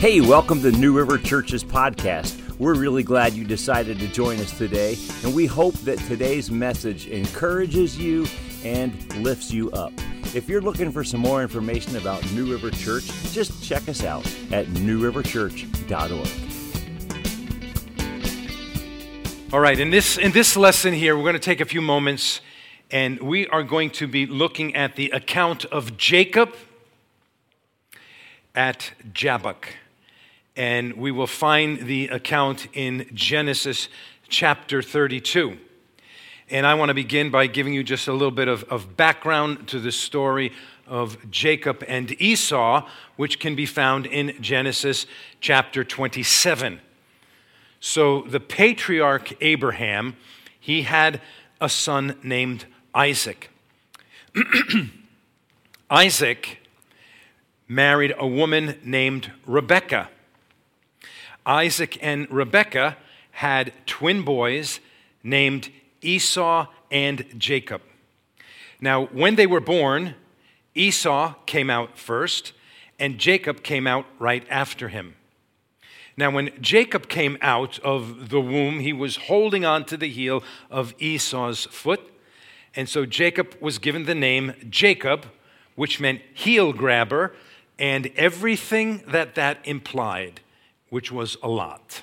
Hey, welcome to New River Church's podcast. We're really glad you decided to join us today, and we hope that today's message encourages you and lifts you up. If you're looking for some more information about New River Church, just check us out at newriverchurch.org. All right, in this, in this lesson here, we're going to take a few moments and we are going to be looking at the account of Jacob at Jabbok and we will find the account in Genesis chapter 32. And I want to begin by giving you just a little bit of, of background to the story of Jacob and Esau, which can be found in Genesis chapter 27. So the patriarch Abraham, he had a son named Isaac. Isaac married a woman named Rebekah. Isaac and Rebekah had twin boys named Esau and Jacob. Now, when they were born, Esau came out first, and Jacob came out right after him. Now, when Jacob came out of the womb, he was holding on to the heel of Esau's foot. And so Jacob was given the name Jacob, which meant heel grabber, and everything that that implied which was a lot.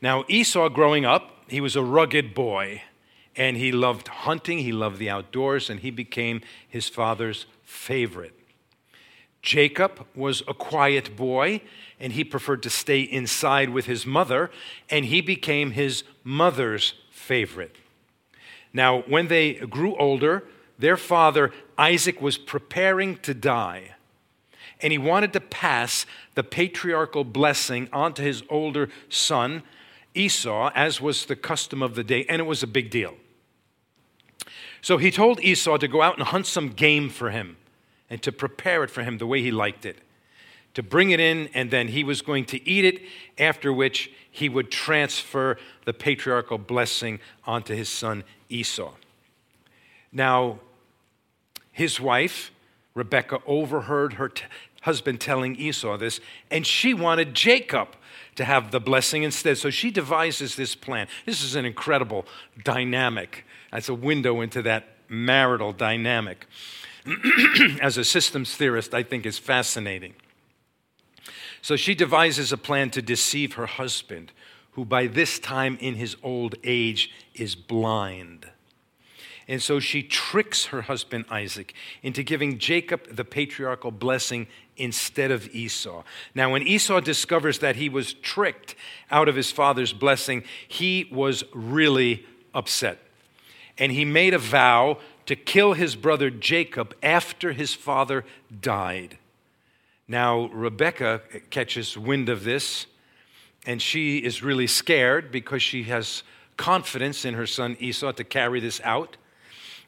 Now, Esau, growing up, he was a rugged boy, and he loved hunting, he loved the outdoors, and he became his father's favorite. Jacob was a quiet boy, and he preferred to stay inside with his mother, and he became his mother's favorite. Now, when they grew older, their father, Isaac, was preparing to die and he wanted to pass the patriarchal blessing onto his older son, Esau, as was the custom of the day, and it was a big deal. So he told Esau to go out and hunt some game for him and to prepare it for him the way he liked it, to bring it in, and then he was going to eat it, after which he would transfer the patriarchal blessing onto his son Esau. Now, his wife, Rebecca overheard her t- husband telling Esau this, and she wanted Jacob to have the blessing instead. So she devises this plan. This is an incredible dynamic. That's a window into that marital dynamic. As a systems theorist, I think is fascinating. So she devises a plan to deceive her husband, who by this time in his old age is blind. And so she tricks her husband Isaac into giving Jacob the patriarchal blessing instead of Esau. Now, when Esau discovers that he was tricked out of his father's blessing, he was really upset. And he made a vow to kill his brother Jacob after his father died. Now, Rebecca catches wind of this, and she is really scared because she has confidence in her son Esau to carry this out.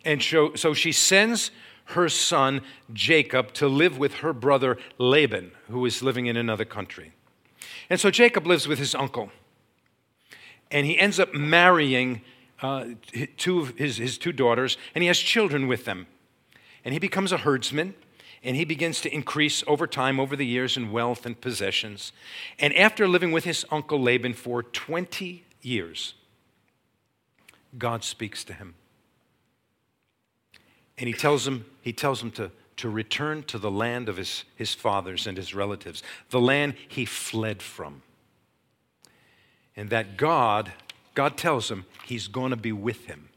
And so, so she sends her son Jacob to live with her brother Laban, who is living in another country. And so Jacob lives with his uncle. And he ends up marrying uh, two of his, his two daughters, and he has children with them. And he becomes a herdsman, and he begins to increase over time, over the years, in wealth and possessions. And after living with his uncle Laban for 20 years, God speaks to him. And he tells him, he tells him to, to return to the land of his, his fathers and his relatives, the land he fled from. And that God, God tells him he's going to be with him.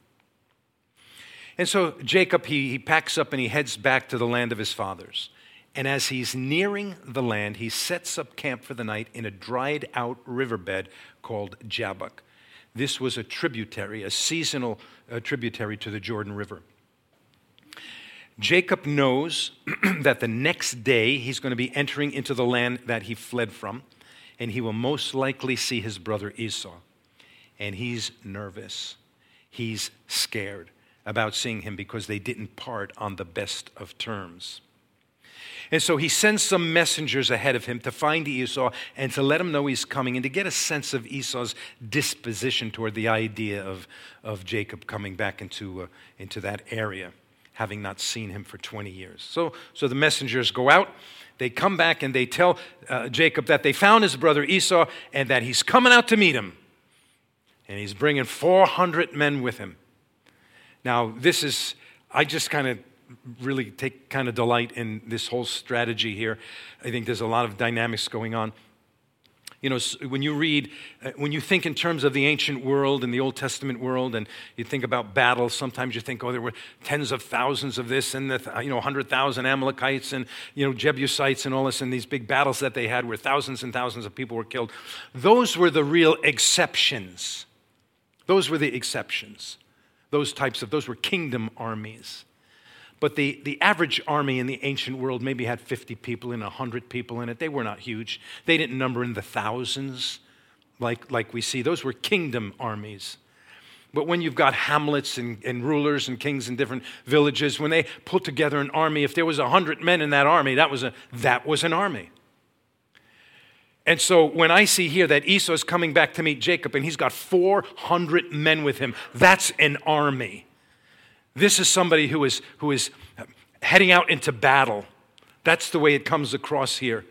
And so Jacob, he, he packs up and he heads back to the land of his fathers. And as he's nearing the land, he sets up camp for the night in a dried out riverbed called Jabbok. This was a tributary, a seasonal uh, tributary to the Jordan River. Jacob knows that the next day he's going to be entering into the land that he fled from, and he will most likely see his brother Esau. And he's nervous. He's scared about seeing him because they didn't part on the best of terms. And so he sends some messengers ahead of him to find Esau and to let him know he's coming and to get a sense of Esau's disposition toward the idea of, of Jacob coming back into, uh, into that area. Having not seen him for 20 years. So, so the messengers go out. They come back and they tell uh, Jacob that they found his brother Esau and that he's coming out to meet him. And he's bringing 400 men with him. Now, this is, I just kind of really take kind of delight in this whole strategy here. I think there's a lot of dynamics going on. You know, when you read, uh, when you think in terms of the ancient world and the Old Testament world, and you think about battles, sometimes you think, oh, there were tens of thousands of this and the, you know, 100,000 Amalekites and, you know, Jebusites and all this, and these big battles that they had where thousands and thousands of people were killed. Those were the real exceptions. Those were the exceptions. Those types of, those were kingdom armies. But the, the average army in the ancient world maybe had 50 people and 100 people in it. They were not huge. They didn't number in the thousands like, like we see. Those were kingdom armies. But when you've got hamlets and, and rulers and kings in different villages, when they put together an army, if there was 100 men in that army, that was, a, that was an army. And so when I see here that Esau is coming back to meet Jacob and he's got 400 men with him, that's an army. This is somebody who is, who is heading out into battle. That's the way it comes across here.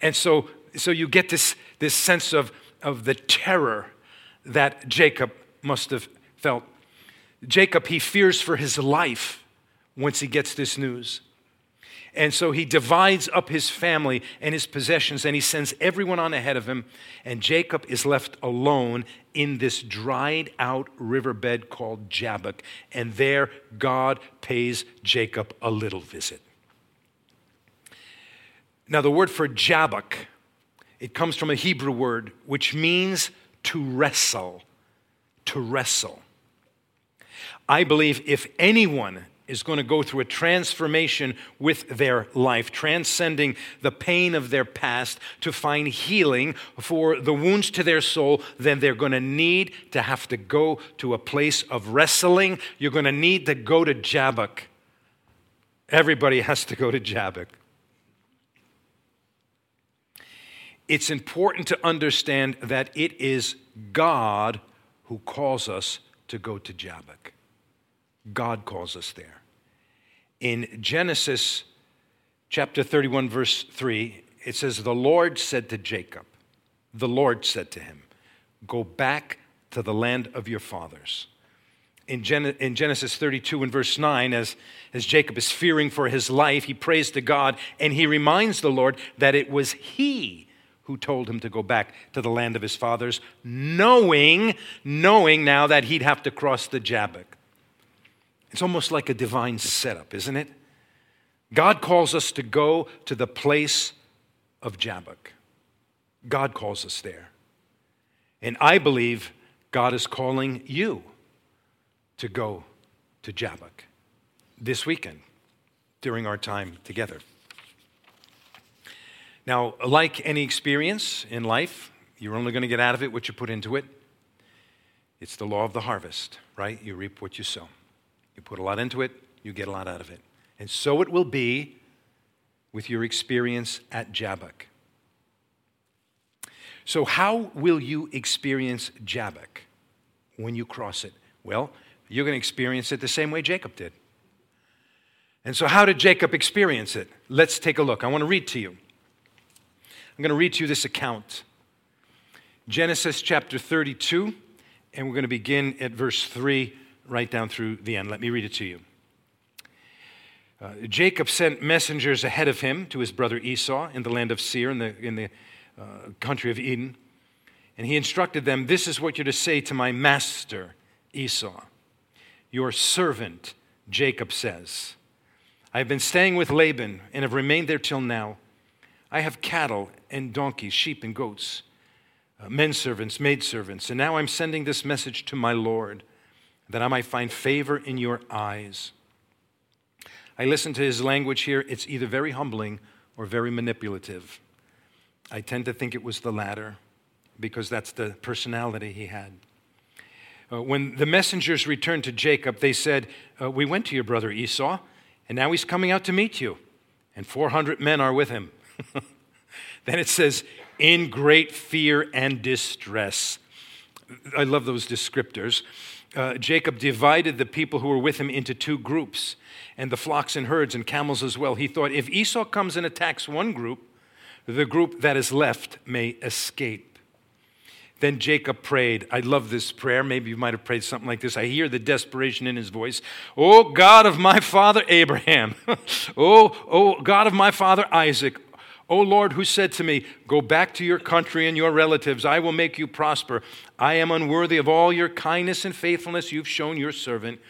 And so, so you get this, this sense of, of the terror that Jacob must have felt. Jacob, he fears for his life once he gets this news. And so he divides up his family and his possessions and he sends everyone on ahead of him. And Jacob is left alone in this dried out riverbed called Jabbok. And there God pays Jacob a little visit. Now, the word for Jabbok, it comes from a Hebrew word which means to wrestle. To wrestle. I believe if anyone is going to go through a transformation with their life, transcending the pain of their past to find healing for the wounds to their soul, then they're going to need to have to go to a place of wrestling. You're going to need to go to Jabbok. Everybody has to go to Jabbok. It's important to understand that it is God who calls us to go to Jabbok. God calls us there in Genesis chapter 31, verse 3, it says, The Lord said to Jacob, the Lord said to him, Go back to the land of your fathers. In, Gen- in Genesis 32 and verse 9, as, as Jacob is fearing for his life, he prays to God and he reminds the Lord that it was he who told him to go back to the land of his fathers, knowing, knowing now that he'd have to cross the Jabbok. It's almost like a divine setup, isn't it? God calls us to go to the place of Jabbok. God calls us there. And I believe God is calling you to go to Jabbok this weekend during our time together. Now, like any experience in life, you're only going to get out of it what you put into it. It's the law of the harvest, right? You reap what you sow. You put a lot into it, you get a lot out of it. And so it will be with your experience at Jabbok. So, how will you experience Jabbok when you cross it? Well, you're going to experience it the same way Jacob did. And so, how did Jacob experience it? Let's take a look. I want to read to you. I'm going to read to you this account Genesis chapter 32, and we're going to begin at verse 3 right down through the end. Let me read it to you. Uh, Jacob sent messengers ahead of him to his brother Esau in the land of Seir, in the, in the uh, country of Edom. And he instructed them This is what you're to say to my master, Esau. Your servant, Jacob says, I have been staying with Laban and have remained there till now. I have cattle and donkeys, sheep and goats, uh, men servants, maid servants, and now I'm sending this message to my Lord that I might find favor in your eyes. I listen to his language here. It's either very humbling or very manipulative. I tend to think it was the latter because that's the personality he had. Uh, when the messengers returned to Jacob, they said, uh, We went to your brother Esau, and now he's coming out to meet you, and 400 men are with him. then it says, In great fear and distress. I love those descriptors. Uh, Jacob divided the people who were with him into two groups, and the flocks and herds and camels as well. He thought, if Esau comes and attacks one group, the group that is left may escape. Then Jacob prayed. I love this prayer. Maybe you might have prayed something like this. I hear the desperation in his voice. Oh, God of my father Abraham. oh, oh, God of my father Isaac. O Lord, who said to me, Go back to your country and your relatives, I will make you prosper. I am unworthy of all your kindness and faithfulness you've shown your servant.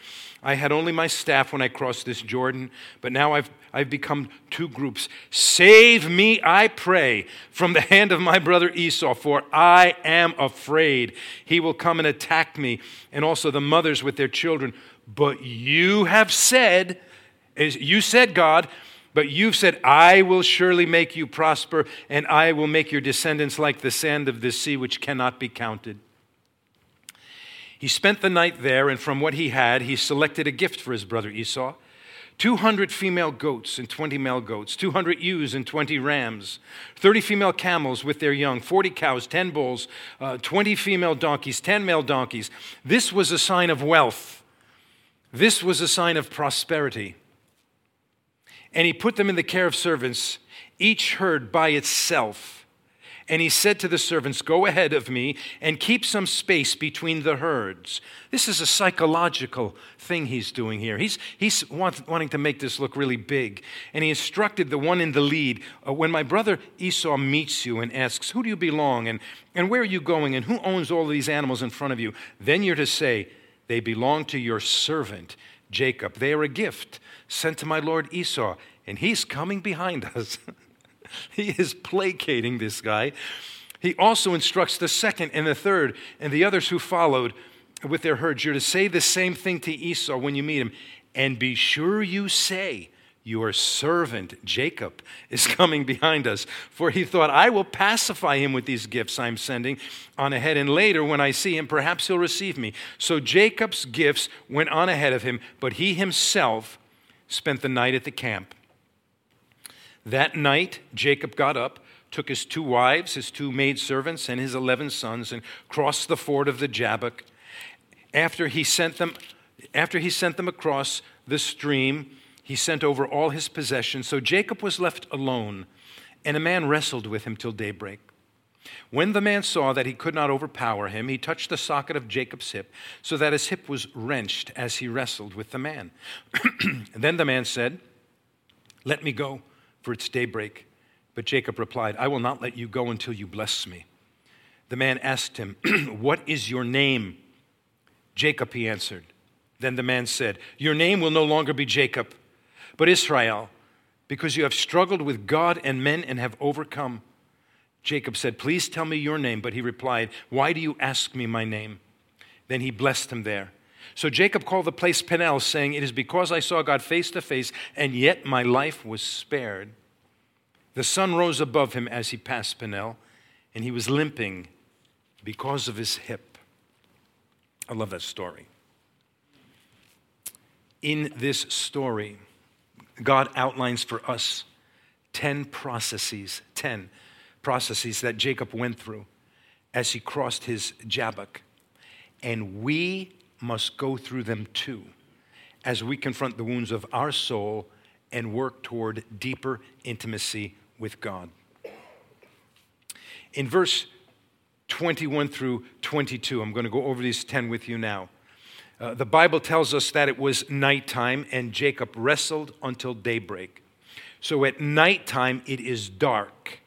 I had only my staff when I crossed this Jordan, but now I've, I've become two groups. Save me, I pray, from the hand of my brother Esau, for I am afraid he will come and attack me, and also the mothers with their children. But you have said, as you said, God, but you've said, I will surely make you prosper, and I will make your descendants like the sand of the sea, which cannot be counted. He spent the night there, and from what he had, he selected a gift for his brother Esau 200 female goats and 20 male goats, 200 ewes and 20 rams, 30 female camels with their young, 40 cows, 10 bulls, uh, 20 female donkeys, 10 male donkeys. This was a sign of wealth. This was a sign of prosperity and he put them in the care of servants, each herd by itself. And he said to the servants, Go ahead of me and keep some space between the herds. This is a psychological thing he's doing here. He's, he's want, wanting to make this look really big. And he instructed the one in the lead uh, when my brother Esau meets you and asks, Who do you belong? And, and where are you going? And who owns all these animals in front of you? Then you're to say, They belong to your servant Jacob. They are a gift sent to my lord Esau, and he's coming behind us. he is placating this guy. He also instructs the second and the third and the others who followed with their herds. You're to say the same thing to Esau when you meet him, and be sure you say, your servant Jacob is coming behind us. For he thought, I will pacify him with these gifts I'm sending on ahead, and later when I see him, perhaps he'll receive me. So Jacob's gifts went on ahead of him, but he himself spent the night at the camp. That night, Jacob got up, took his two wives, his two maidservants, and his eleven sons, and crossed the ford of the Jabbok. After he sent them, after he sent them across the stream, he sent over all his possessions. So Jacob was left alone, and a man wrestled with him till daybreak. When the man saw that he could not overpower him, he touched the socket of Jacob's hip, so that his hip was wrenched as he wrestled with the man. then the man said, Let me go, for it's daybreak. But Jacob replied, I will not let you go until you bless me. The man asked him, What is your name? Jacob, he answered. Then the man said, Your name will no longer be Jacob but Israel, because you have struggled with God and men and have overcome. Jacob said, Please tell me your name. But he replied, Why do you ask me my name? Then he blessed him there. So Jacob called the place Peniel, saying, It is because I saw God face to face, and yet my life was spared. The sun rose above him as he passed Peniel, and he was limping because of his hip. I love that story. In this story, God outlines for us 10 processes, 10 processes that Jacob went through as he crossed his Jabbok. And we must go through them too as we confront the wounds of our soul and work toward deeper intimacy with God. In verse 21 through 22, I'm going to go over these 10 with you now. Uh, the Bible tells us that it was nighttime and Jacob wrestled until daybreak. So at nighttime, it is dark.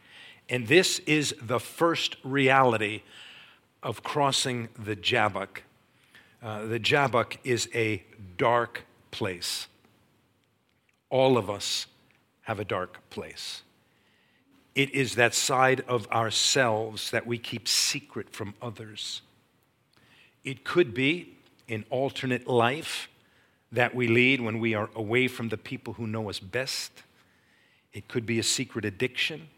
And this is the first reality of crossing the Jabbok. Uh, the Jabbok is a dark place. All of us have a dark place. It is that side of ourselves that we keep secret from others. It could be an alternate life that we lead when we are away from the people who know us best. It could be a secret addiction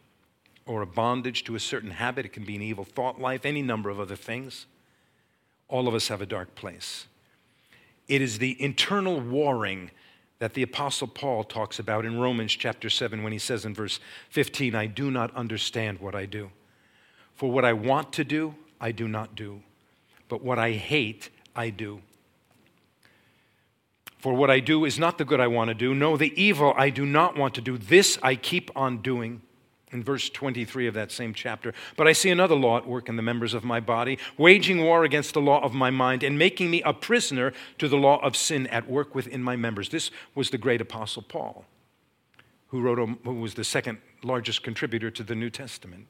or a bondage to a certain habit. It can be an evil thought life, any number of other things. All of us have a dark place. It is the internal warring that the Apostle Paul talks about in Romans chapter 7 when he says in verse 15, I do not understand what I do. For what I want to do, I do not do. But what I hate, I do. For what I do is not the good I want to do. No, the evil I do not want to do. This I keep on doing. In verse 23 of that same chapter. But I see another law at work in the members of my body, waging war against the law of my mind and making me a prisoner to the law of sin at work within my members. This was the great apostle Paul, who, wrote who was the second largest contributor to the New Testament.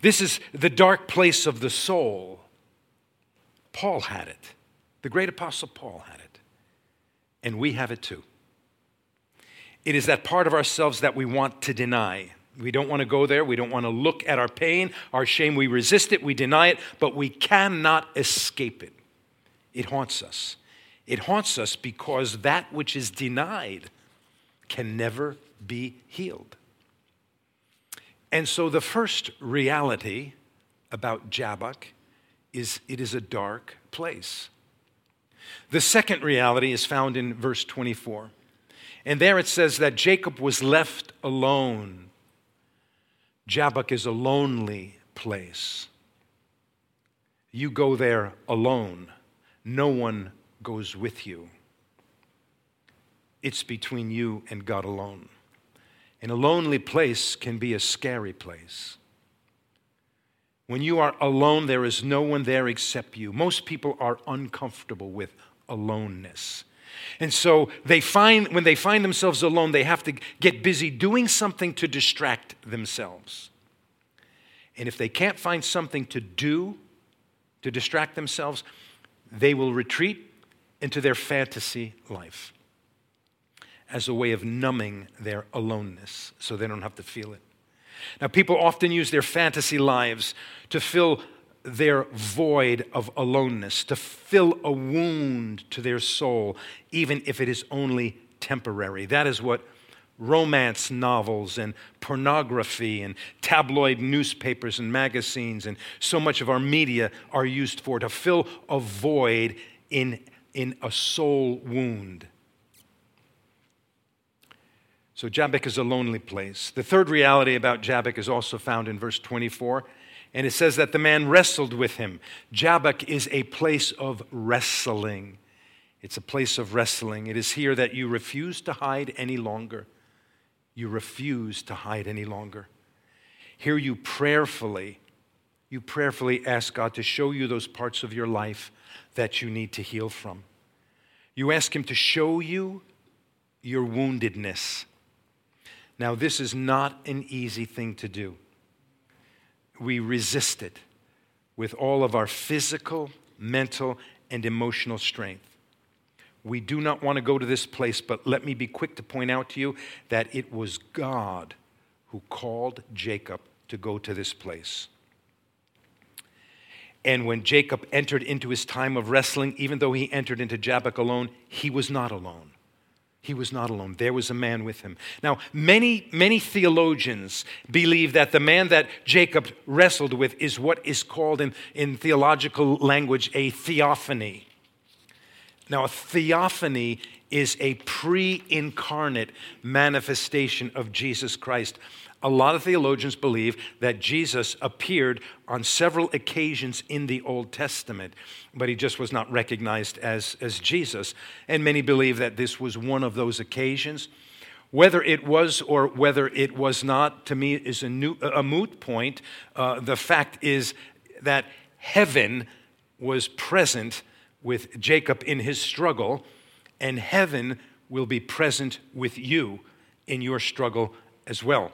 This is the dark place of the soul. Paul had it. The great apostle Paul had it. And we have it too. It is that part of ourselves that we want to deny. We don't want to go there. We don't want to look at our pain, our shame. We resist it, we deny it, but we cannot escape it. It haunts us. It haunts us because that which is denied can never be healed. And so the first reality about Jabbok is it is a dark place. The second reality is found in verse 24. And there it says that Jacob was left alone. Jabbok is a lonely place. You go there alone, no one goes with you. It's between you and God alone. And a lonely place can be a scary place. When you are alone, there is no one there except you. Most people are uncomfortable with aloneness. And so they find when they find themselves alone, they have to get busy doing something to distract themselves. And if they can't find something to do to distract themselves, they will retreat into their fantasy life as a way of numbing their aloneness so they don't have to feel it. Now, people often use their fantasy lives to fill their void of aloneness, to fill a wound to their soul, even if it is only temporary. That is what romance novels and pornography and tabloid newspapers and magazines and so much of our media are used for to fill a void in, in a soul wound. So Jabbok is a lonely place. The third reality about Jabbok is also found in verse 24. And it says that the man wrestled with him. Jabbok is a place of wrestling. It's a place of wrestling. It is here that you refuse to hide any longer. You refuse to hide any longer. Here you prayerfully, you prayerfully ask God to show you those parts of your life that you need to heal from. You ask Him to show you your woundedness. Now, this is not an easy thing to do we resist it with all of our physical, mental, and emotional strength. We do not want to go to this place, but let me be quick to point out to you that it was God who called Jacob to go to this place. And when Jacob entered into his time of wrestling, even though he entered into Jabbok alone, he was not alone he was not alone. There was a man with him. Now, many, many theologians believe that the man that Jacob wrestled with is what is called in, in theological language a theophany. Now, a theophany is a pre incarnate manifestation of Jesus Christ a lot of theologians believe that Jesus appeared on several occasions in the Old Testament, but he just was not recognized as, as Jesus. And many believe that this was one of those occasions. Whether it was or whether it was not, to me, is a, new, a moot point. Uh, the fact is that heaven was present with Jacob in his struggle, and heaven will be present with you in your struggle as well.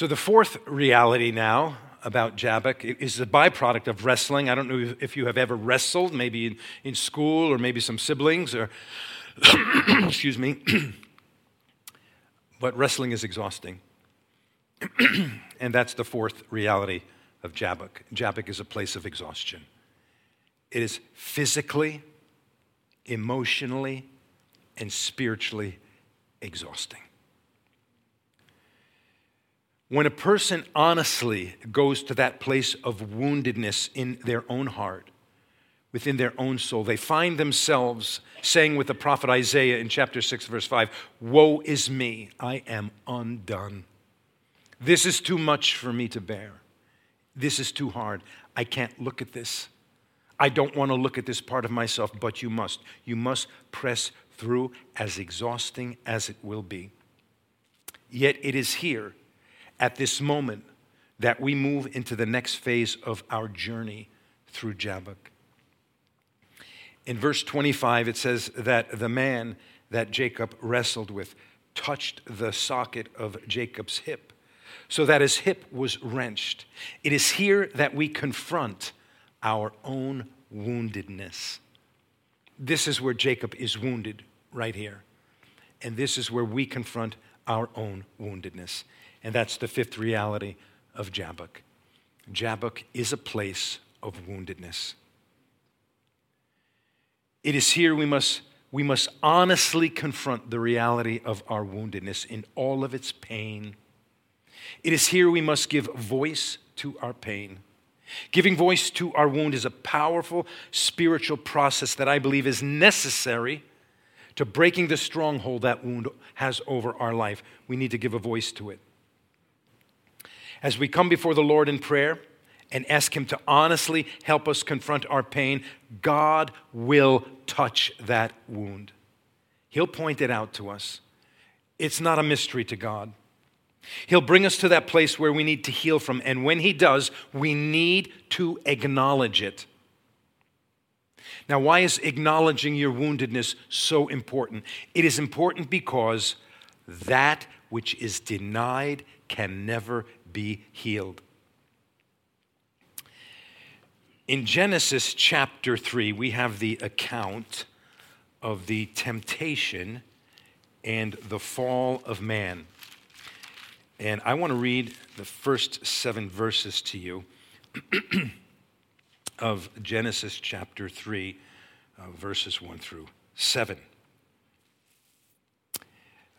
So, the fourth reality now about Jabbok is the byproduct of wrestling. I don't know if you have ever wrestled, maybe in, in school or maybe some siblings, or, excuse me. but wrestling is exhausting. and that's the fourth reality of Jabbok. Jabbok is a place of exhaustion. It is physically, emotionally, and spiritually exhausting. When a person honestly goes to that place of woundedness in their own heart, within their own soul, they find themselves saying with the prophet Isaiah in chapter 6, verse 5 Woe is me, I am undone. This is too much for me to bear. This is too hard. I can't look at this. I don't want to look at this part of myself, but you must. You must press through, as exhausting as it will be. Yet it is here, at this moment, that we move into the next phase of our journey through Jabbok. In verse 25, it says that the man that Jacob wrestled with touched the socket of Jacob's hip, so that his hip was wrenched. It is here that we confront our own woundedness. This is where Jacob is wounded, right here. And this is where we confront our own woundedness. And that's the fifth reality of Jabbok. Jabbok is a place of woundedness. It is here we must, we must honestly confront the reality of our woundedness in all of its pain. It is here we must give voice to our pain. Giving voice to our wound is a powerful spiritual process that I believe is necessary to breaking the stronghold that wound has over our life. We need to give a voice to it. As we come before the Lord in prayer and ask Him to honestly help us confront our pain, God will touch that wound. He'll point it out to us. It's not a mystery to God. He'll bring us to that place where we need to heal from. And when He does, we need to acknowledge it. Now, why is acknowledging your woundedness so important? It is important because that which is denied can never be healed. In Genesis chapter 3, we have the account of the temptation and the fall of man. And I want to read the first seven verses to you of Genesis chapter 3, uh, verses 1 through 7.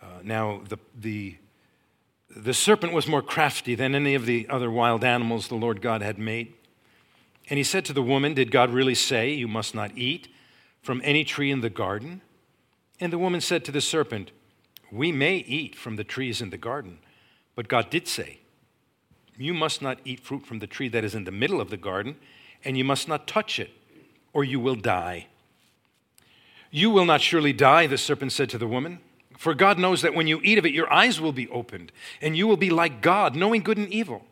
Uh, now, the, the, the serpent was more crafty than any of the other wild animals the Lord God had made. And he said to the woman, Did God really say, You must not eat from any tree in the garden? And the woman said to the serpent, We may eat from the trees in the garden. But God did say, You must not eat fruit from the tree that is in the middle of the garden, and you must not touch it, or you will die. You will not surely die, the serpent said to the woman. For God knows that when you eat of it, your eyes will be opened, and you will be like God, knowing good and evil.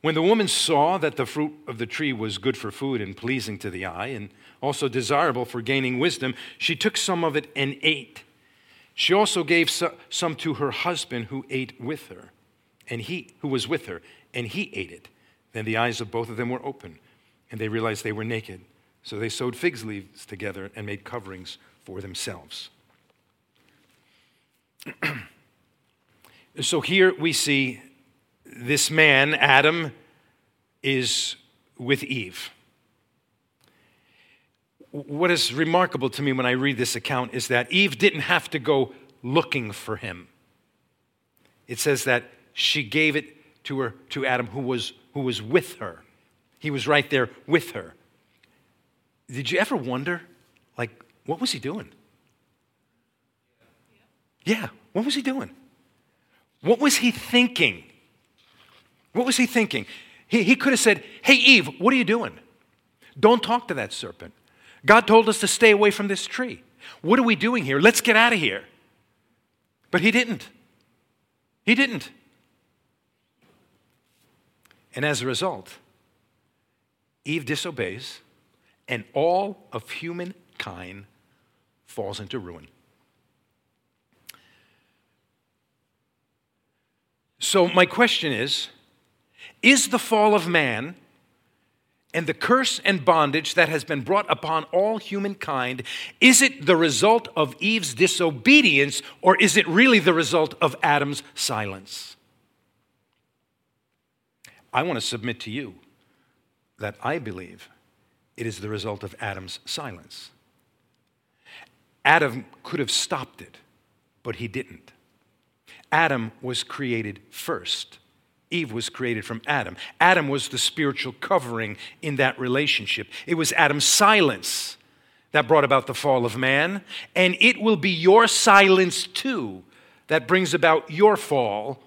When the woman saw that the fruit of the tree was good for food and pleasing to the eye, and also desirable for gaining wisdom, she took some of it and ate. She also gave some to her husband who ate with her, and he who was with her, and he ate it. Then the eyes of both of them were open, and they realized they were naked. So they sewed fig leaves together and made coverings for themselves. so here we see this man, Adam, is with Eve what is remarkable to me when I read this account is that Eve didn't have to go looking for him. It says that she gave it to her to Adam who was who was with her. He was right there with her. Did you ever wonder like what was he doing? Yeah, what was he doing? What was he thinking? What was he thinking? He, he could have said, Hey, Eve, what are you doing? Don't talk to that serpent. God told us to stay away from this tree. What are we doing here? Let's get out of here. But he didn't. He didn't. And as a result, Eve disobeys, and all of humankind falls into ruin. So, my question is Is the fall of man and the curse and bondage that has been brought upon all humankind, is it the result of Eve's disobedience or is it really the result of Adam's silence? I want to submit to you that I believe it is the result of Adam's silence. Adam could have stopped it, but he didn't. Adam was created first. Eve was created from Adam. Adam was the spiritual covering in that relationship. It was Adam's silence that brought about the fall of man, and it will be your silence too that brings about your fall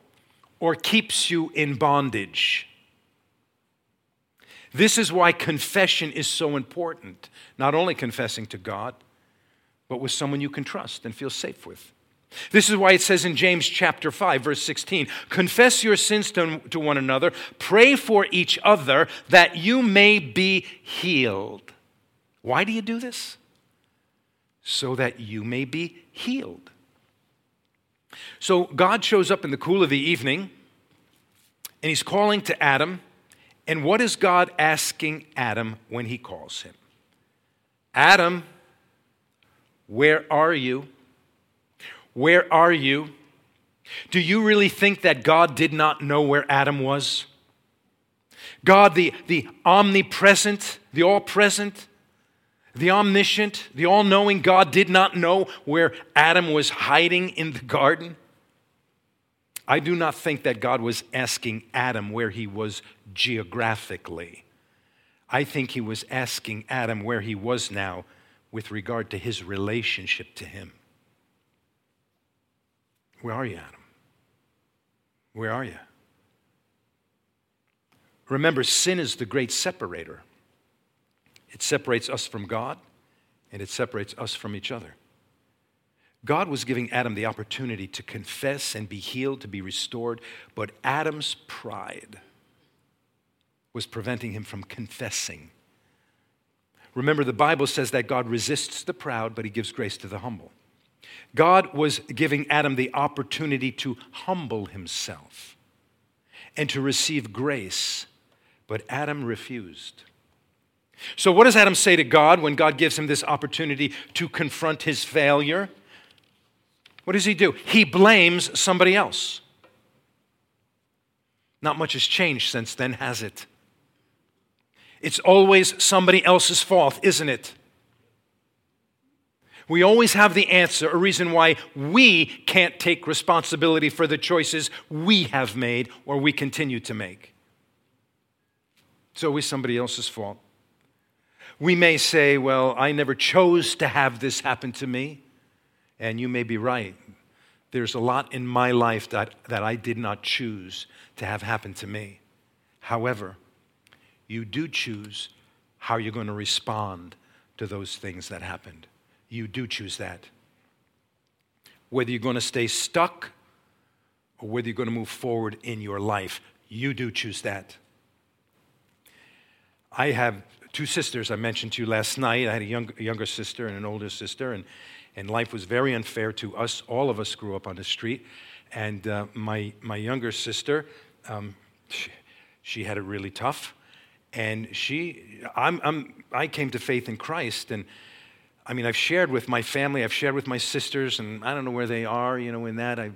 or keeps you in bondage. This is why confession is so important. Not only confessing to God, but with someone you can trust and feel safe with. This is why it says in James chapter 5, verse 16 Confess your sins to, one another, pray for each other that you may be healed. Why do you do this? So that you may be healed. So God shows up in the cool of the evening and he's calling to Adam. And what is God asking Adam when he calls him? Adam, where are you? Where are you? Do you really think that God did not know where Adam was? God, the, the omnipresent, the all present, the omniscient, the all knowing God, did not know where Adam was hiding in the garden? I do not think that God was asking Adam where he was geographically. I think he was asking Adam where he was now with regard to his relationship to him. Where are you, Adam? Where are you? Remember, sin is the great separator. It separates us from God, and it separates us from each other. God was giving Adam the opportunity to confess and be healed, to be restored, but Adam's pride was preventing him from confessing. Remember, the Bible says that God resists the proud, but he gives grace to the humble. God was giving Adam the opportunity to humble himself and to receive grace, but Adam refused. So, what does Adam say to God when God gives him this opportunity to confront his failure? What does he do? He blames somebody else. Not much has changed since then, has it? It's always somebody else's fault, isn't it? We always have the answer, a reason why we can't take responsibility for the choices we have made or we continue to make. It's always somebody else's fault. We may say, Well, I never chose to have this happen to me. And you may be right. There's a lot in my life that, that I did not choose to have happen to me. However, you do choose how you're going to respond to those things that happened. You do choose that. Whether you're going to stay stuck or whether you're going to move forward in your life, you do choose that. I have two sisters I mentioned to you last night. I had a, young, a younger sister and an older sister, and, and life was very unfair to us. All of us grew up on the street. And uh, my, my younger sister, um, she, she had it really tough and she I'm, I'm, i came to faith in christ and i mean i've shared with my family i've shared with my sisters and i don't know where they are you know in that. I,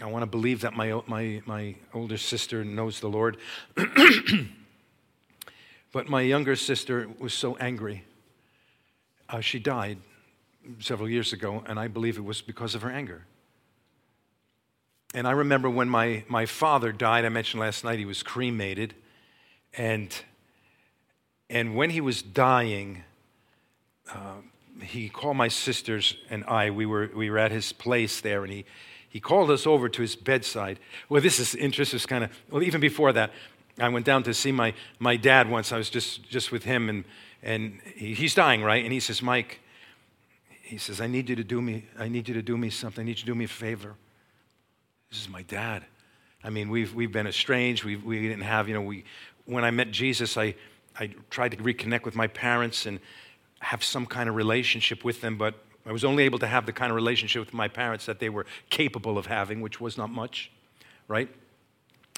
I want to believe that my, my, my older sister knows the lord. But my younger sister was so angry. Uh, she died several years ago and i believe it was because of her anger. And i remember when my, my father died i mentioned last night he was cremated. And and when he was dying, uh, he called my sisters and I. We were, we were at his place there, and he, he called us over to his bedside. Well, this is interesting. It's kind of, well, even before that, I went down to see my, my dad once. I was just, just with him, and, and he, he's dying, right? And he says, Mike, he says, I need you to do me, I need you to do me something. I need you to do me a favor. This is my dad. I mean, we've, we've been estranged. We've, we didn't have, you know, we, when I met Jesus, I, I tried to reconnect with my parents and have some kind of relationship with them, but I was only able to have the kind of relationship with my parents that they were capable of having, which was not much, right?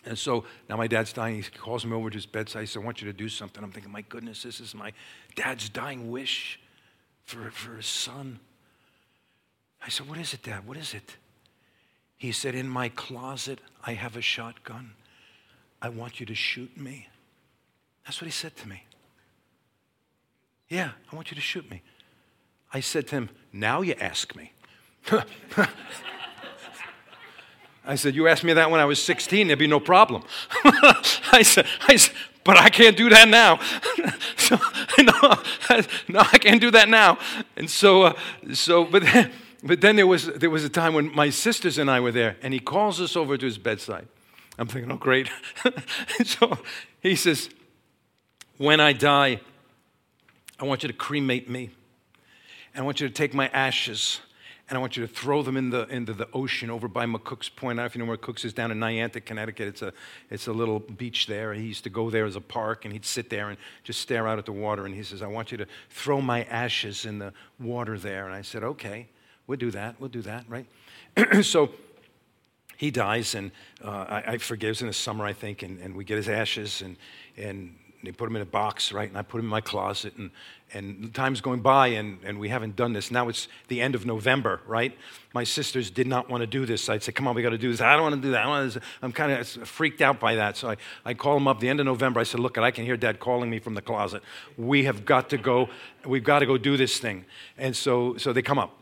And so now my dad's dying. He calls me over to his bedside. He says, I want you to do something. I'm thinking, my goodness, this is my dad's dying wish for, for his son. I said, What is it, Dad? What is it? He said, In my closet, I have a shotgun. I want you to shoot me. That's what he said to me. Yeah, I want you to shoot me. I said to him, Now you ask me. I said, You asked me that when I was 16, there'd be no problem. I, said, I said, But I can't do that now. so, no, no, I can't do that now. And so, uh, so but, then, but then there was, there was a time when my sisters and I were there, and he calls us over to his bedside. I'm thinking, Oh, great. so he says, When I die, I want you to cremate me. And I want you to take my ashes and I want you to throw them in the, into the ocean over by McCook's Point. I don't know if you know where McCook's is down in Niantic, Connecticut. It's a, it's a little beach there. He used to go there as a park, and he'd sit there and just stare out at the water. And he says, I want you to throw my ashes in the water there. And I said, okay, we'll do that. We'll do that, right? so he dies, and uh, I, I forgives in the summer, I think, and, and we get his ashes, and, and they put him in a box, right? And I put him in my closet, and, and time's going by, and, and we haven't done this. Now it's the end of November, right? My sisters did not want to do this. I'd say, come on, we got to do this. I don't want to do that. I am kind of freaked out by that. So I, I call them up the end of November. I said, look, I can hear dad calling me from the closet. We have got to go, we've got to go do this thing. And so, so they come up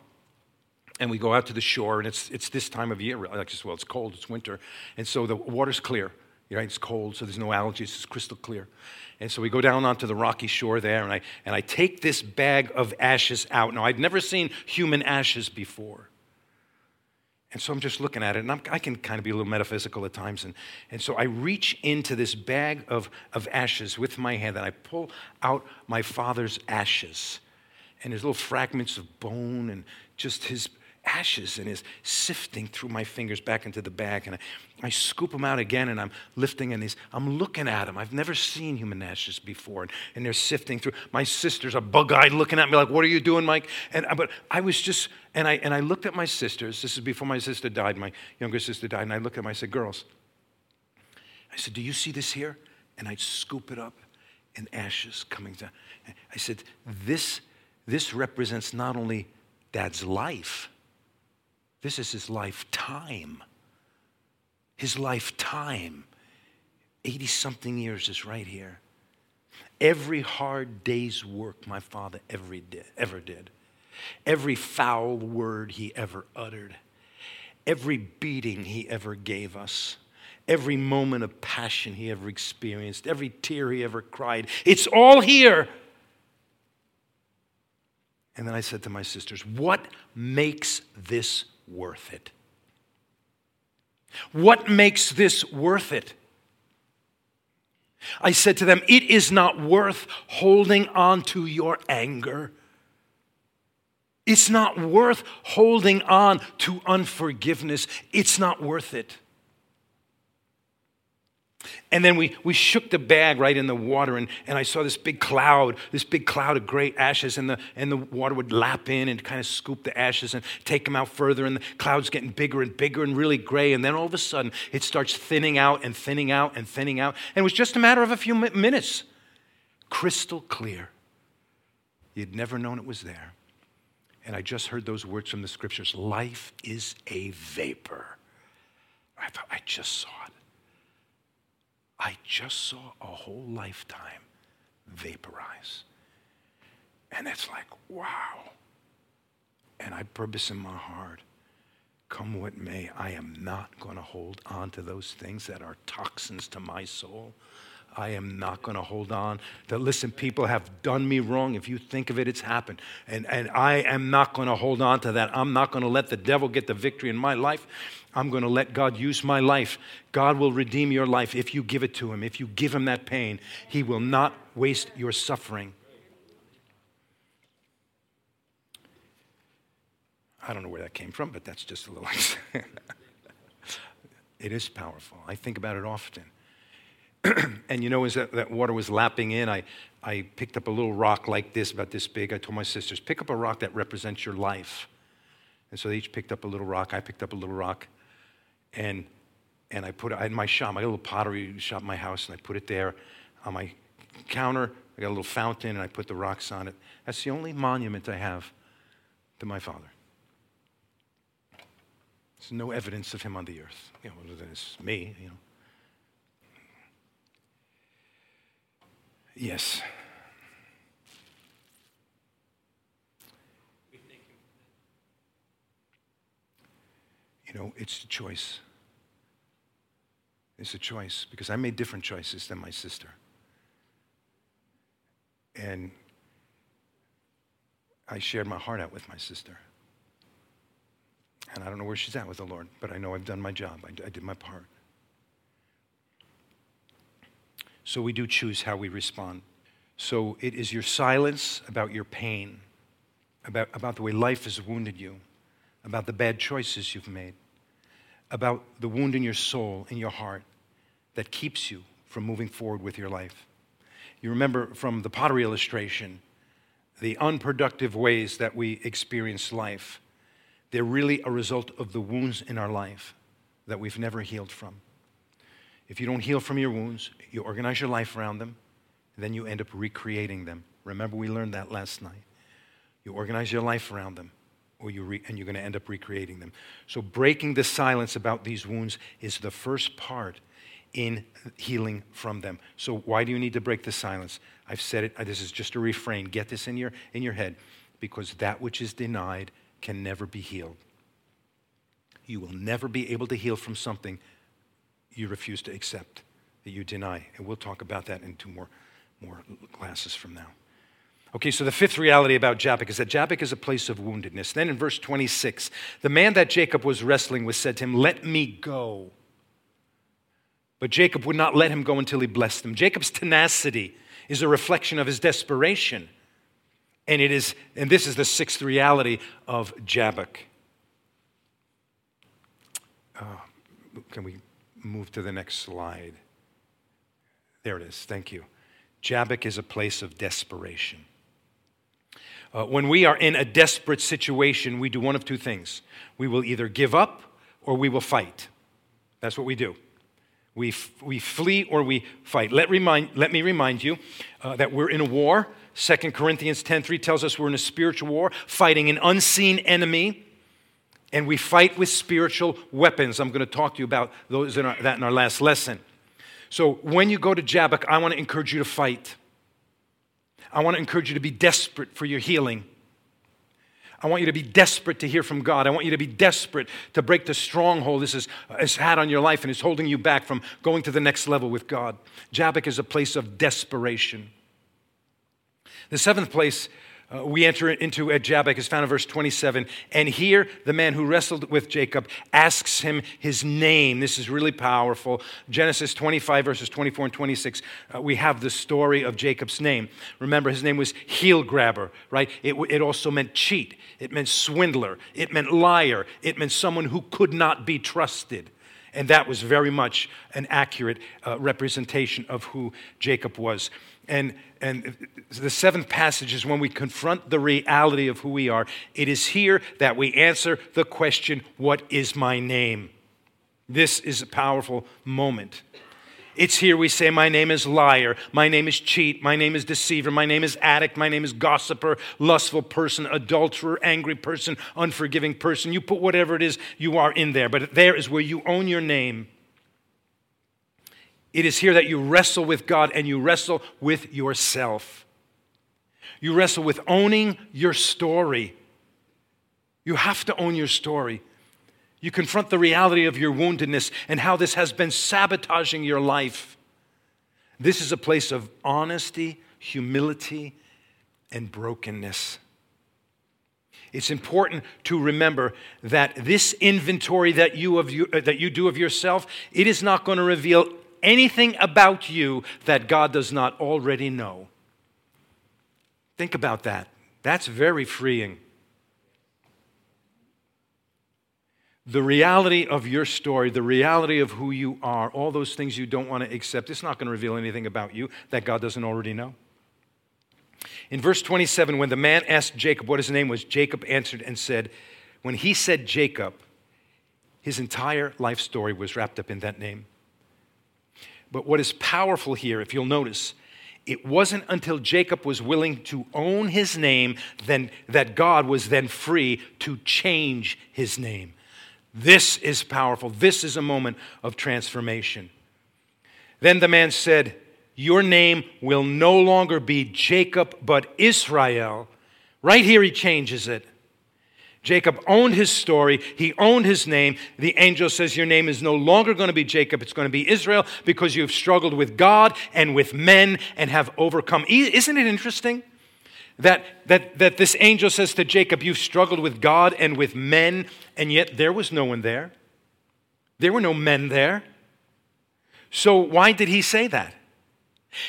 and we go out to the shore, and it's, it's this time of year. Like, well, it's cold, it's winter, and so the water's clear. Right? It's cold, so there's no algae, it's crystal clear. And so we go down onto the rocky shore there, and I, and I take this bag of ashes out. Now, I'd never seen human ashes before. And so I'm just looking at it, and I'm, i can kind of be a little metaphysical at times. And, and so I reach into this bag of, of ashes with my hand, and I pull out my father's ashes. And his little fragments of bone and just his ashes and is sifting through my fingers back into the bag. And I, I scoop them out again and I'm lifting and these, I'm looking at them. I've never seen human ashes before. And, and they're sifting through. My sisters are bug eyed looking at me like, what are you doing, Mike? And, but I was just, and I, and I looked at my sisters. This is before my sister died. My younger sister died. And I looked at them. I said, girls, I said, do you see this here? And I'd scoop it up and ashes coming down. I said, this, this represents not only dad's life, this is his lifetime. His lifetime. 80 something years is right here. Every hard day's work my father ever did, ever did. Every foul word he ever uttered. Every beating he ever gave us. Every moment of passion he ever experienced. Every tear he ever cried. It's all here. And then I said to my sisters, What makes this worth it? What makes this worth it? I said to them, It is not worth holding on to your anger. It's not worth holding on to unforgiveness. It's not worth it. And then we, we shook the bag right in the water, and, and I saw this big cloud, this big cloud of gray ashes, and the, and the water would lap in and kind of scoop the ashes and take them out further, and the cloud's getting bigger and bigger and really gray. And then all of a sudden, it starts thinning out and thinning out and thinning out. And it was just a matter of a few minutes. Crystal clear. You'd never known it was there. And I just heard those words from the scriptures life is a vapor. I thought, I just saw it. I just saw a whole lifetime vaporize. And it's like, wow. And I purpose in my heart, come what may, I am not going to hold on to those things that are toxins to my soul. I am not going to hold on. That listen, people have done me wrong. If you think of it, it's happened. And, and I am not going to hold on to that. I'm not going to let the devil get the victory in my life. I'm going to let God use my life. God will redeem your life if you give it to Him. If you give Him that pain, He will not waste your suffering. I don't know where that came from, but that's just a little. it is powerful. I think about it often. and you know, as that, that water was lapping in, I, I picked up a little rock like this, about this big. I told my sisters, pick up a rock that represents your life. And so they each picked up a little rock. I picked up a little rock. And, and I put it in my shop. my little pottery shop in my house, and I put it there on my counter. I got a little fountain, and I put the rocks on it. That's the only monument I have to my father. There's no evidence of him on the earth. You know, other than it's me, you know. Yes. You know, it's a choice. It's a choice because I made different choices than my sister. And I shared my heart out with my sister. And I don't know where she's at with the Lord, but I know I've done my job. I, I did my part. So we do choose how we respond. So it is your silence about your pain, about, about the way life has wounded you, about the bad choices you've made, about the wound in your soul, in your heart, that keeps you from moving forward with your life. You remember from the pottery illustration, the unproductive ways that we experience life, they're really a result of the wounds in our life that we've never healed from. If you don't heal from your wounds, you organize your life around them, then you end up recreating them. Remember, we learned that last night. You organize your life around them, or you re- and you're going to end up recreating them. So, breaking the silence about these wounds is the first part in healing from them. So, why do you need to break the silence? I've said it, this is just a refrain. Get this in your, in your head because that which is denied can never be healed. You will never be able to heal from something you refuse to accept, that you deny. And we'll talk about that in two more, more classes from now. Okay, so the fifth reality about Jabbok is that Jabbok is a place of woundedness. Then in verse 26, the man that Jacob was wrestling with said to him, Let me go. But Jacob would not let him go until he blessed him. Jacob's tenacity is a reflection of his desperation. And it is, and this is the sixth reality of Jabbok. Uh, can we move to the next slide? There it is. Thank you. Jabbok is a place of desperation. Uh, when we are in a desperate situation, we do one of two things. We will either give up or we will fight. That's what we do. We, f- we flee or we fight. Let, remind, let me remind you uh, that we're in a war. 2 Corinthians 10.3 tells us we're in a spiritual war, fighting an unseen enemy, and we fight with spiritual weapons. I'm going to talk to you about those in our, that in our last lesson. So when you go to Jabbok, I want to encourage you to fight. I want to encourage you to be desperate for your healing. I want you to be desperate to hear from God. I want you to be desperate to break the stronghold this is, has had on your life and is holding you back from going to the next level with God. Jabbok is a place of desperation. The seventh place uh, we enter into at Jabbok is found in verse 27. And here, the man who wrestled with Jacob asks him his name. This is really powerful. Genesis 25, verses 24 and 26, uh, we have the story of Jacob's name. Remember, his name was heel grabber, right? It, it also meant cheat, it meant swindler, it meant liar, it meant someone who could not be trusted. And that was very much an accurate uh, representation of who Jacob was. And, and the seventh passage is when we confront the reality of who we are. It is here that we answer the question, What is my name? This is a powerful moment. It's here we say, My name is liar, my name is cheat, my name is deceiver, my name is addict, my name is gossiper, lustful person, adulterer, angry person, unforgiving person. You put whatever it is you are in there, but there is where you own your name. It is here that you wrestle with God and you wrestle with yourself. You wrestle with owning your story. You have to own your story. You confront the reality of your woundedness and how this has been sabotaging your life. This is a place of honesty, humility, and brokenness. It's important to remember that this inventory that you, of you, uh, that you do of yourself, it is not going to reveal anything about you that God does not already know. Think about that. That's very freeing. The reality of your story, the reality of who you are, all those things you don't want to accept, it's not going to reveal anything about you that God doesn't already know. In verse 27, when the man asked Jacob what his name was, Jacob answered and said, When he said Jacob, his entire life story was wrapped up in that name. But what is powerful here, if you'll notice, it wasn't until Jacob was willing to own his name then, that God was then free to change his name. This is powerful. This is a moment of transformation. Then the man said, Your name will no longer be Jacob, but Israel. Right here, he changes it. Jacob owned his story, he owned his name. The angel says, Your name is no longer going to be Jacob, it's going to be Israel because you've struggled with God and with men and have overcome. Isn't it interesting? That, that, that this angel says to Jacob, You've struggled with God and with men, and yet there was no one there. There were no men there. So, why did he say that?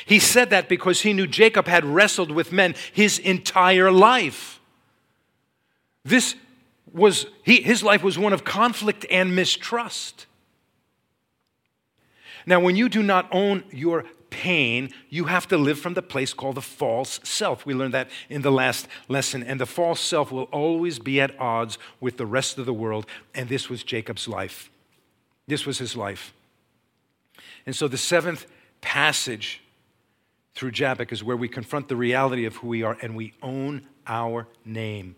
He said that because he knew Jacob had wrestled with men his entire life. This was, he, his life was one of conflict and mistrust. Now, when you do not own your pain, you have to live from the place called the false self. We learned that in the last lesson. And the false self will always be at odds with the rest of the world. And this was Jacob's life. This was his life. And so the seventh passage through Jabbok is where we confront the reality of who we are and we own our name.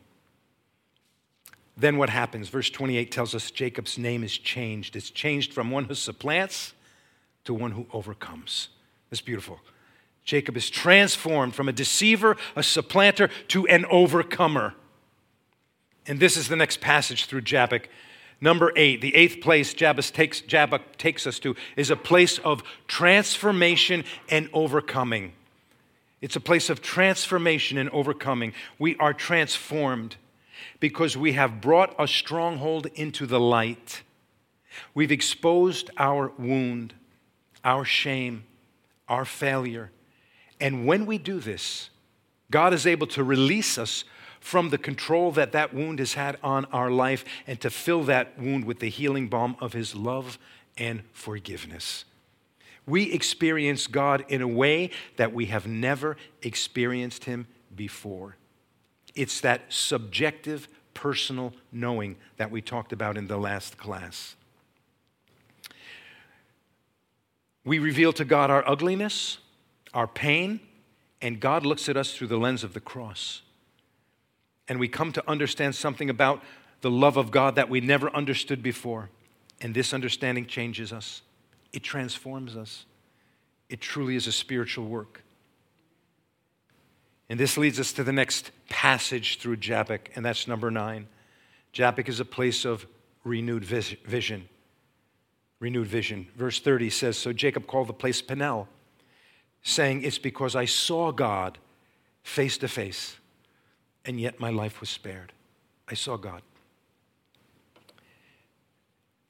Then what happens? Verse 28 tells us Jacob's name is changed. It's changed from one who supplants to one who overcomes. That's beautiful. Jacob is transformed from a deceiver, a supplanter, to an overcomer. And this is the next passage through Jabbok. Number eight, the eighth place Jabbok takes, Jabbok takes us to is a place of transformation and overcoming. It's a place of transformation and overcoming. We are transformed because we have brought a stronghold into the light. We've exposed our wound, our shame, our failure. And when we do this, God is able to release us from the control that that wound has had on our life and to fill that wound with the healing balm of His love and forgiveness. We experience God in a way that we have never experienced Him before. It's that subjective, personal knowing that we talked about in the last class. We reveal to God our ugliness, our pain, and God looks at us through the lens of the cross. And we come to understand something about the love of God that we never understood before. And this understanding changes us, it transforms us. It truly is a spiritual work. And this leads us to the next passage through Jabbok, and that's number nine. Jabbok is a place of renewed vision renewed vision. Verse 30 says So Jacob called the place Peniel, saying, It's because I saw God face to face, and yet my life was spared. I saw God.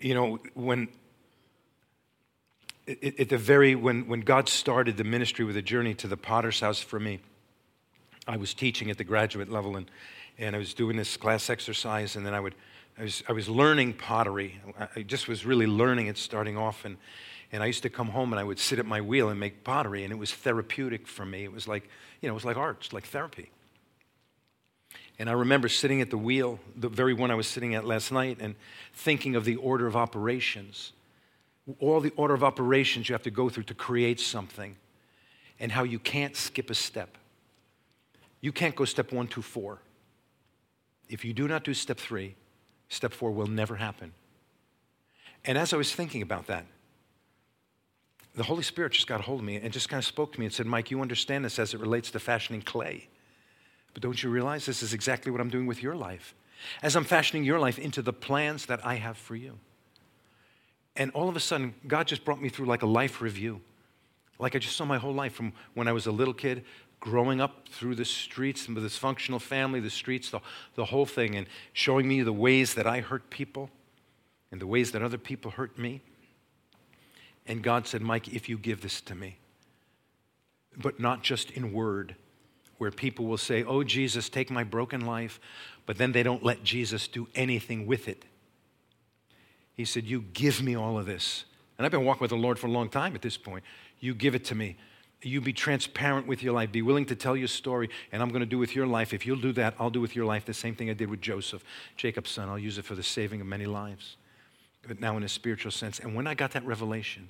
You know, when at the very when, when god started the ministry with a journey to the potter's house for me i was teaching at the graduate level and, and i was doing this class exercise and then i would I was, I was learning pottery. I just was really learning it starting off. And, and I used to come home and I would sit at my wheel and make pottery, and it was therapeutic for me. It was like, you know, it was like art, like therapy. And I remember sitting at the wheel, the very one I was sitting at last night, and thinking of the order of operations. All the order of operations you have to go through to create something, and how you can't skip a step. You can't go step one, two, four. If you do not do step three, Step four will never happen. And as I was thinking about that, the Holy Spirit just got a hold of me and just kind of spoke to me and said, Mike, you understand this as it relates to fashioning clay. But don't you realize this is exactly what I'm doing with your life? As I'm fashioning your life into the plans that I have for you. And all of a sudden, God just brought me through like a life review. Like I just saw my whole life from when I was a little kid growing up through the streets with this functional family, the streets, the, the whole thing, and showing me the ways that I hurt people and the ways that other people hurt me. And God said, Mike, if you give this to me, but not just in word, where people will say, Oh, Jesus, take my broken life, but then they don't let Jesus do anything with it. He said, You give me all of this. And I've been walking with the Lord for a long time at this point. You give it to me you be transparent with your life. Be willing to tell your story, and I'm going to do with your life. If you'll do that, I'll do with your life the same thing I did with Joseph, Jacob's son. I'll use it for the saving of many lives. But now, in a spiritual sense. And when I got that revelation,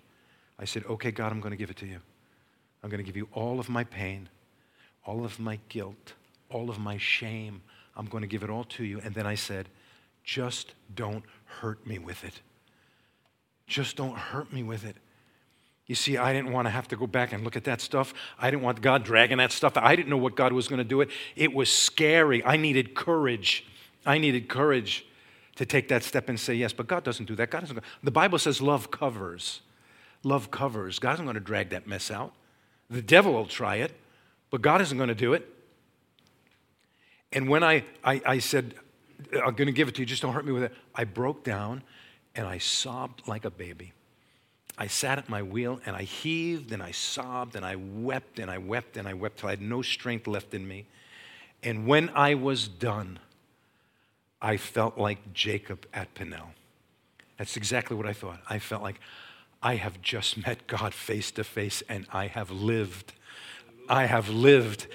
I said, Okay, God, I'm going to give it to you. I'm going to give you all of my pain, all of my guilt, all of my shame. I'm going to give it all to you. And then I said, Just don't hurt me with it. Just don't hurt me with it. You see, I didn't want to have to go back and look at that stuff. I didn't want God dragging that stuff. I didn't know what God was going to do it. It was scary. I needed courage. I needed courage to take that step and say yes. But God doesn't do that. God doesn't. The Bible says love covers. Love covers. God isn't going to drag that mess out. The devil will try it, but God isn't going to do it. And when I, I, I said, I'm going to give it to you, just don't hurt me with it, I broke down and I sobbed like a baby. I sat at my wheel and I heaved and I sobbed and I wept and I wept and I wept till I had no strength left in me. And when I was done, I felt like Jacob at Peniel. That's exactly what I thought. I felt like I have just met God face to face and I have lived. I have lived.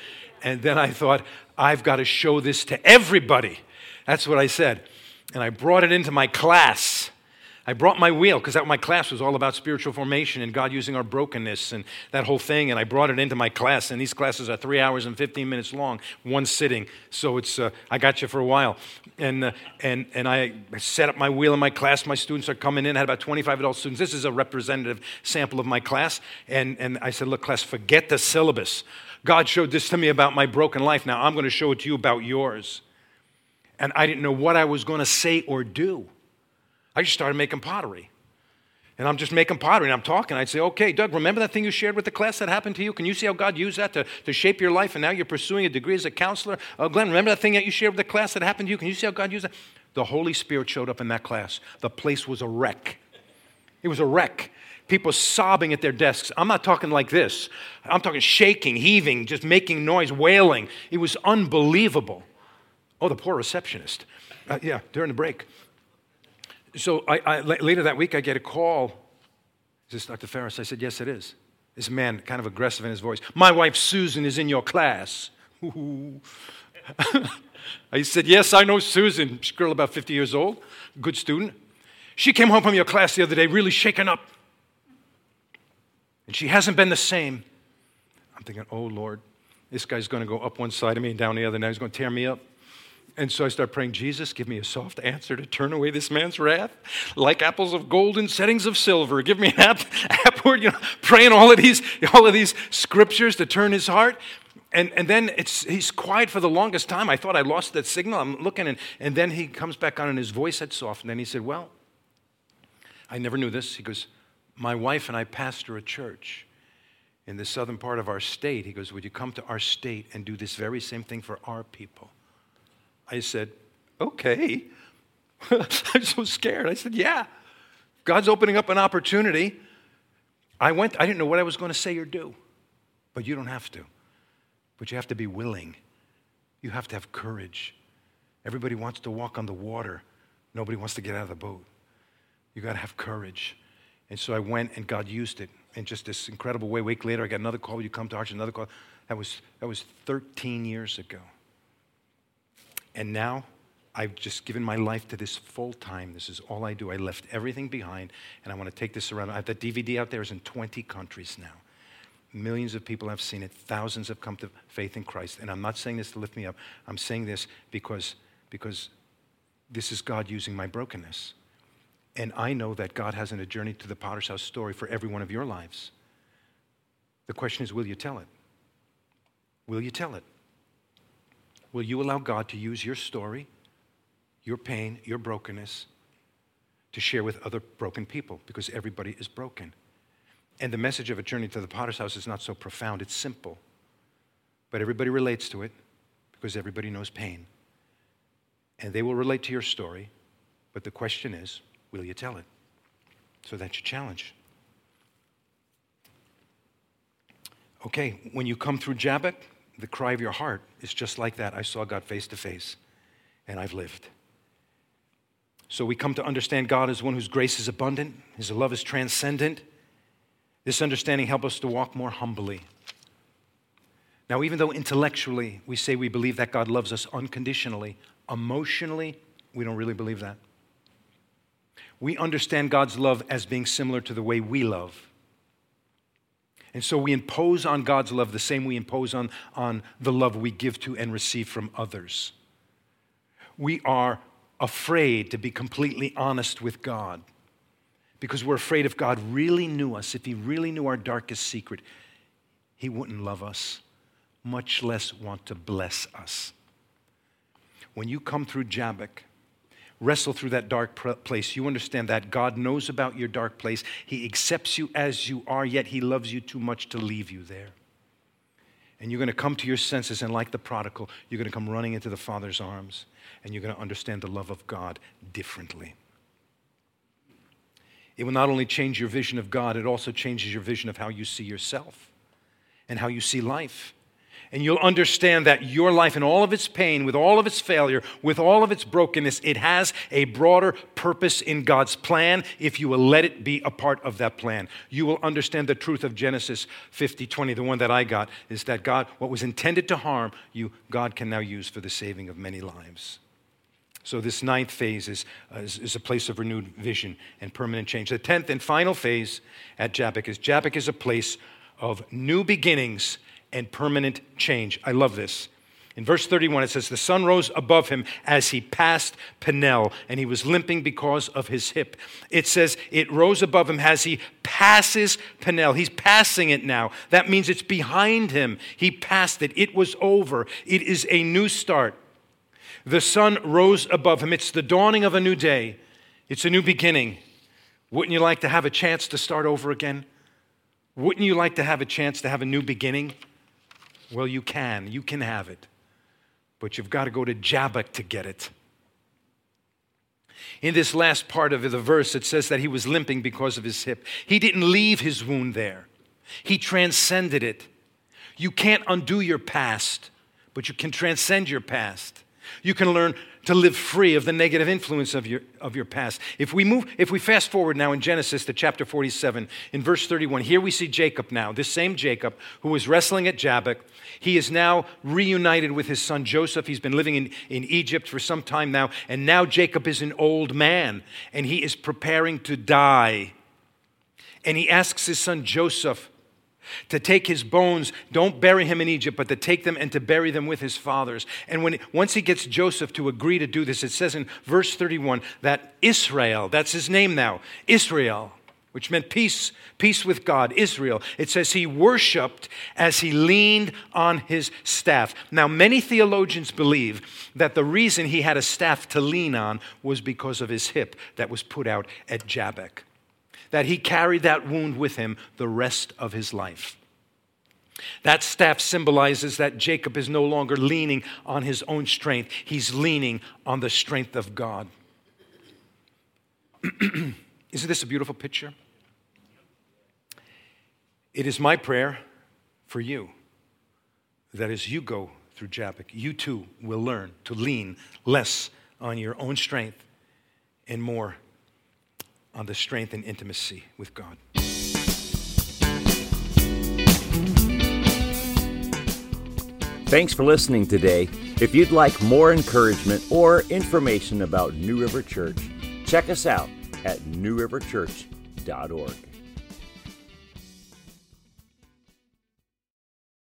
And then I thought, I've got to show this to everybody. That's what I said. And I brought it into my class. I brought my wheel because my class was all about spiritual formation and God using our brokenness and that whole thing. And I brought it into my class. And these classes are three hours and 15 minutes long, one sitting. So it's, uh, I got you for a while. And, uh, and, and I set up my wheel in my class. My students are coming in. I had about 25 adult students. This is a representative sample of my class. And, and I said, Look, class, forget the syllabus. God showed this to me about my broken life. Now I'm going to show it to you about yours. And I didn't know what I was going to say or do. I just started making pottery. And I'm just making pottery and I'm talking. I'd say, okay, Doug, remember that thing you shared with the class that happened to you? Can you see how God used that to, to shape your life and now you're pursuing a degree as a counselor? Uh, Glenn, remember that thing that you shared with the class that happened to you? Can you see how God used that? The Holy Spirit showed up in that class. The place was a wreck. It was a wreck. People sobbing at their desks. I'm not talking like this. I'm talking shaking, heaving, just making noise, wailing. It was unbelievable. Oh, the poor receptionist. Uh, yeah, during the break so I, I, later that week, I get a call. Is this Dr. Ferris? I said, Yes, it is. This man, kind of aggressive in his voice. My wife Susan is in your class. I said, Yes, I know Susan. She's a girl about 50 years old, good student. She came home from your class the other day, really shaken up. And she hasn't been the same. I'm thinking, Oh, Lord, this guy's going to go up one side of me and down the other. Now he's going to tear me up. And so I start praying, Jesus, give me a soft answer to turn away this man's wrath, like apples of gold in settings of silver. Give me an upward, you know, praying all of these, all of these scriptures to turn his heart. And, and then it's, he's quiet for the longest time. I thought I lost that signal. I'm looking, and, and then he comes back on, and his voice had softened. And he said, Well, I never knew this. He goes, My wife and I pastor a church in the southern part of our state. He goes, Would you come to our state and do this very same thing for our people? I said, okay. I'm so scared. I said, yeah. God's opening up an opportunity. I went, I didn't know what I was going to say or do, but you don't have to. But you have to be willing. You have to have courage. Everybody wants to walk on the water, nobody wants to get out of the boat. You got to have courage. And so I went, and God used it in just this incredible way. A week later, I got another call. You come to Arch, another call. That was, that was 13 years ago. And now I've just given my life to this full time. This is all I do. I left everything behind, and I want to take this around. I have that DVD out there is in 20 countries now. Millions of people have seen it. Thousands have come to faith in Christ. And I'm not saying this to lift me up. I'm saying this because, because this is God using my brokenness. And I know that God has a journey to the potter's house story for every one of your lives. The question is, will you tell it? Will you tell it? Will you allow God to use your story, your pain, your brokenness to share with other broken people? Because everybody is broken. And the message of a journey to the potter's house is not so profound, it's simple. But everybody relates to it because everybody knows pain. And they will relate to your story, but the question is will you tell it? So that's your challenge. Okay, when you come through Jabbok, the cry of your heart is just like that. I saw God face to face, and I've lived. So we come to understand God as one whose grace is abundant, his love is transcendent. This understanding helps us to walk more humbly. Now, even though intellectually we say we believe that God loves us unconditionally, emotionally, we don't really believe that. We understand God's love as being similar to the way we love. And so we impose on God's love the same we impose on, on the love we give to and receive from others. We are afraid to be completely honest with God because we're afraid if God really knew us, if He really knew our darkest secret, He wouldn't love us, much less want to bless us. When you come through Jabbok, wrestle through that dark place, you understand that God knows about your dark place. He accepts you as you are, yet He loves you too much to leave you there. And you're going to come to your senses, and like the prodigal, you're going to come running into the Father's arms, and you're going to understand the love of God differently. it will not only change your vision of God, it also changes your vision of how you see yourself and how you see life. And you'll understand that your life, in all of its pain, with all of its failure, with all of its brokenness, it has a broader purpose in God's plan if you will let it be a part of that plan. You will understand the truth of Genesis 50 20. The one that I got is that God, what was intended to harm you, God can now use for the saving of many lives. So, this ninth phase is, uh, is, is, a place of renewed vision and permanent change. The tenth and final phase at Jabbok is Jabbok is a place of new beginnings and permanent change. I love this. In verse 31, it says, The sun rose above him as he passed Peniel, and he was limping because of his hip. It says, It rose above him as he passes Peniel. He's passing it now. That means it's behind him. He passed it. It was over. It is a new start. The sun rose above him. It's the dawning of a new day, it's a new beginning. Wouldn't you like to have a chance to start over again? Wouldn't you like to have a chance to have a new beginning? Well, you can. You can have it. But you've got to go to Jabbok to get it. In this last part of the verse, it says that he was limping because of his hip. He didn't leave his wound there, he transcended it. You can't undo your past, but you can transcend your past. You can learn to live free of the negative influence of your, of your past. If we move, if we fast forward now in Genesis to chapter 47, in verse 31, here we see Jacob now, this same Jacob who was wrestling at Jabbok. He is now reunited with his son Joseph. He's been living in, in Egypt for some time now, and now Jacob is an old man and he is preparing to die. And he asks his son Joseph, to take his bones, don't bury him in Egypt, but to take them and to bury them with his fathers. And when once he gets Joseph to agree to do this, it says in verse 31 that Israel, that's his name now, Israel, which meant peace, peace with God, Israel. It says he worshiped as he leaned on his staff. Now, many theologians believe that the reason he had a staff to lean on was because of his hip that was put out at Jabbok that he carried that wound with him the rest of his life. That staff symbolizes that Jacob is no longer leaning on his own strength, he's leaning on the strength of God. Isn't this a beautiful picture? It is my prayer for you that as you go through Jabbok, you too will learn to lean less on your own strength and more on the strength and intimacy with God. Thanks for listening today. If you'd like more encouragement or information about New River Church, check us out at newriverchurch.org.